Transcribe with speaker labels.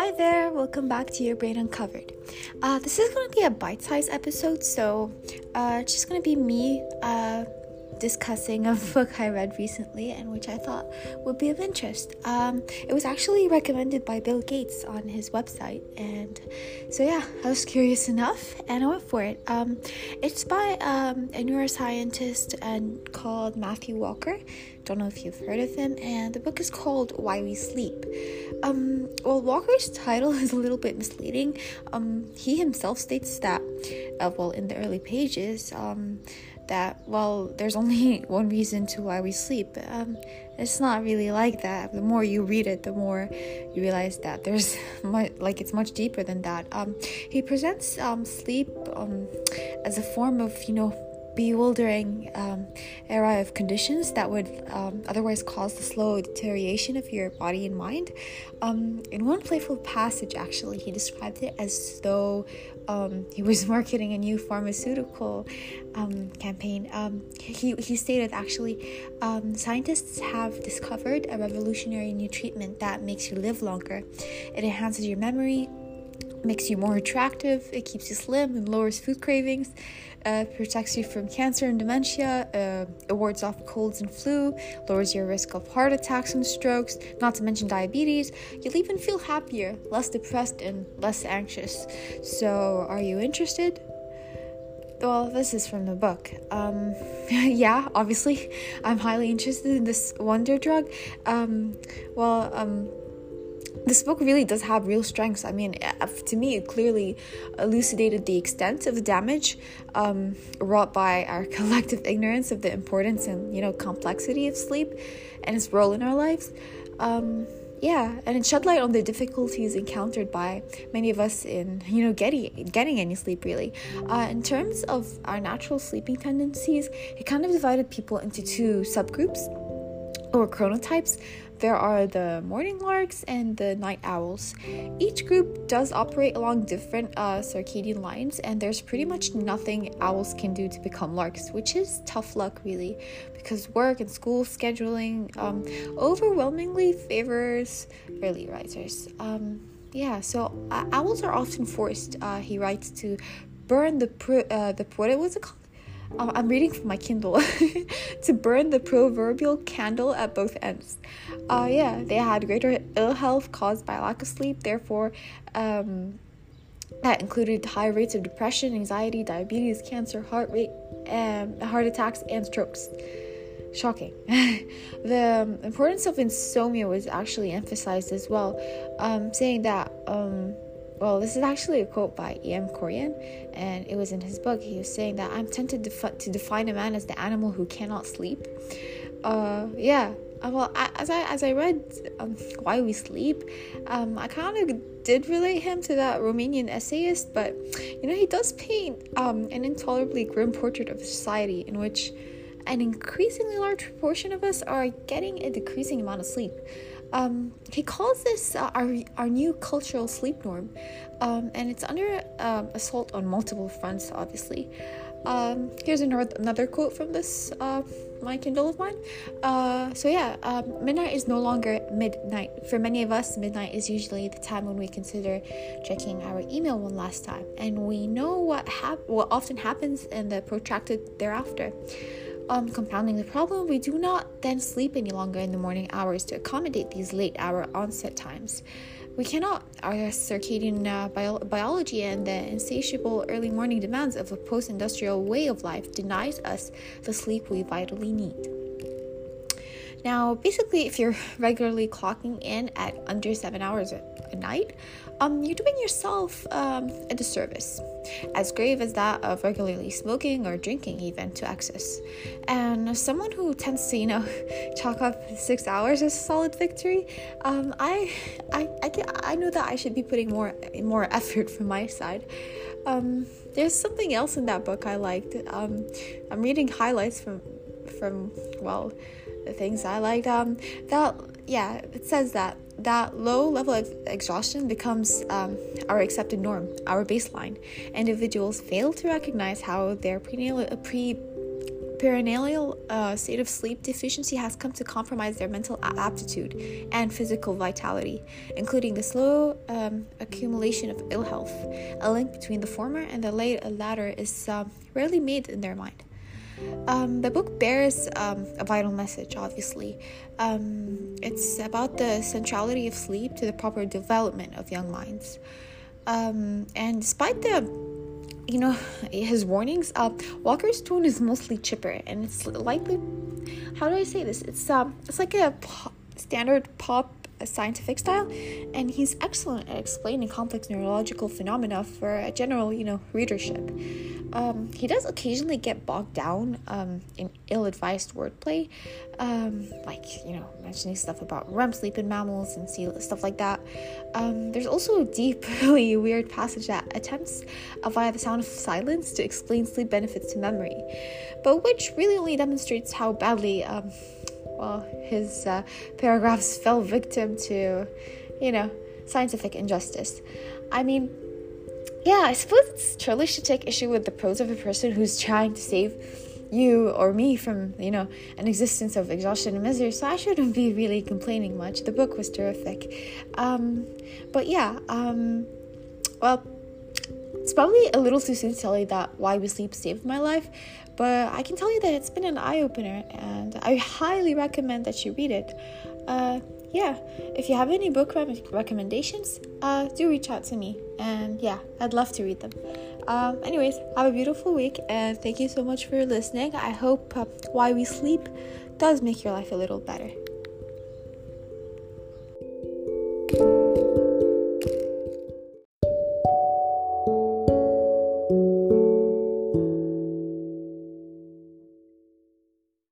Speaker 1: Hi there, welcome back to Your Brain Uncovered. Uh, this is going to be a bite sized episode, so uh, it's just going to be me uh, discussing a book I read recently and which I thought would be of interest. Um, it was actually recommended by Bill Gates on his website, and so yeah, I was curious enough and I went for it. Um, it's by um, a neuroscientist and called Matthew Walker. Don't know if you've heard of him, and the book is called Why We Sleep. Um, well, Walker's title is a little bit misleading. Um, he himself states that, uh, well, in the early pages, um, that well there's only one reason to why we sleep. Um, it's not really like that. The more you read it the more you realize that there's much, like it's much deeper than that. Um, he presents um, sleep um, as a form of you know bewildering um, era of conditions that would um, otherwise cause the slow deterioration of your body and mind. Um, in one playful passage, actually, he described it as though um, he was marketing a new pharmaceutical um, campaign. Um, he, he stated actually, scientists have discovered a revolutionary new treatment that makes you live longer. It enhances your memory, makes you more attractive, it keeps you slim and lowers food cravings uh, protects you from cancer and dementia, uh, wards off colds and flu, lowers your risk of heart attacks and strokes, not to mention diabetes. You'll even feel happier, less depressed, and less anxious. So, are you interested? Well, this is from the book. Um, yeah, obviously, I'm highly interested in this wonder drug. Um, well, um, this book really does have real strengths. I mean, uh, to me, it clearly elucidated the extent of the damage um, wrought by our collective ignorance of the importance and you know complexity of sleep and its role in our lives. Um, yeah, and it shed light on the difficulties encountered by many of us in you know getting getting any sleep. Really, uh, in terms of our natural sleeping tendencies, it kind of divided people into two subgroups or chronotypes there are the morning larks and the night owls. Each group does operate along different uh, circadian lines, and there's pretty much nothing owls can do to become larks, which is tough luck, really, because work and school scheduling um, overwhelmingly favors early risers. Um, yeah, so uh, owls are often forced, uh, he writes, to burn the pr- uh, the what was it called? Um, I'm reading from my Kindle to burn the proverbial candle at both ends. Uh, yeah, they had greater ill health caused by lack of sleep, therefore, um, that included high rates of depression, anxiety, diabetes, cancer, heart rate, um, heart attacks, and strokes. Shocking. the um, importance of insomnia was actually emphasized as well, um, saying that um, well, this is actually a quote by E.M. Cioran, and it was in his book. He was saying that I'm tempted to, to define a man as the animal who cannot sleep. Uh, yeah. Uh, well, I, as I as I read um, Why We Sleep, um, I kind of did relate him to that Romanian essayist, but you know he does paint um, an intolerably grim portrait of society in which an increasingly large proportion of us are getting a decreasing amount of sleep. Um, he calls this uh, our, our new cultural sleep norm, um, and it's under um, assault on multiple fronts, obviously. Um, here's another, another quote from this uh, my Kindle of mine. Uh, so yeah, um, midnight is no longer midnight. For many of us, midnight is usually the time when we consider checking our email one last time, and we know what hap- what often happens in the protracted thereafter um, compounding the problem, we do not then sleep any longer in the morning hours to accommodate these late hour onset times. We cannot. Our circadian uh, bio- biology and the insatiable early morning demands of a post industrial way of life denies us the sleep we vitally need. Now, basically, if you're regularly clocking in at under seven hours a, a night, um, you're doing yourself um, a disservice, as grave as that of regularly smoking or drinking, even to excess. And someone who tends to, you know, chalk up six hours as a solid victory, um, I, I, I, I know that I should be putting more, more effort from my side. Um, there's something else in that book I liked. Um, I'm reading highlights from, from well the things I liked. Um, that yeah, it says that that low level of exhaustion becomes um, our accepted norm, our baseline. Individuals fail to recognize how their pre perennial uh, state of sleep deficiency has come to compromise their mental aptitude and physical vitality, including the slow um, accumulation of ill health. A link between the former and the latter is uh, rarely made in their mind. Um, the book bears um, a vital message, obviously. Um, it's about the centrality of sleep to the proper development of young minds. Um, and despite the you know his warnings uh, walker's tone is mostly chipper and it's likely how do i say this it's um it's like a pop, standard pop scientific style and he's excellent at explaining complex neurological phenomena for a general you know readership. Um, he does occasionally get bogged down um, in ill-advised wordplay um, like you know mentioning stuff about REM sleep in mammals and stuff like that. Um, there's also a deeply weird passage that attempts uh, via the sound of silence to explain sleep benefits to memory but which really only demonstrates how badly um, well, his uh, paragraphs fell victim to, you know, scientific injustice. I mean, yeah, I suppose it's churlish to take issue with the prose of a person who's trying to save you or me from, you know, an existence of exhaustion and misery, so I shouldn't be really complaining much. The book was terrific. Um, but yeah, um, well, it's probably a little too soon to tell you that Why We Sleep saved my life, but I can tell you that it's been an eye opener and I highly recommend that you read it. Uh, yeah, if you have any book re- recommendations, uh, do reach out to me. And yeah, I'd love to read them. Um, anyways, have a beautiful week and thank you so much for listening. I hope uh, Why We Sleep does make your life a little better.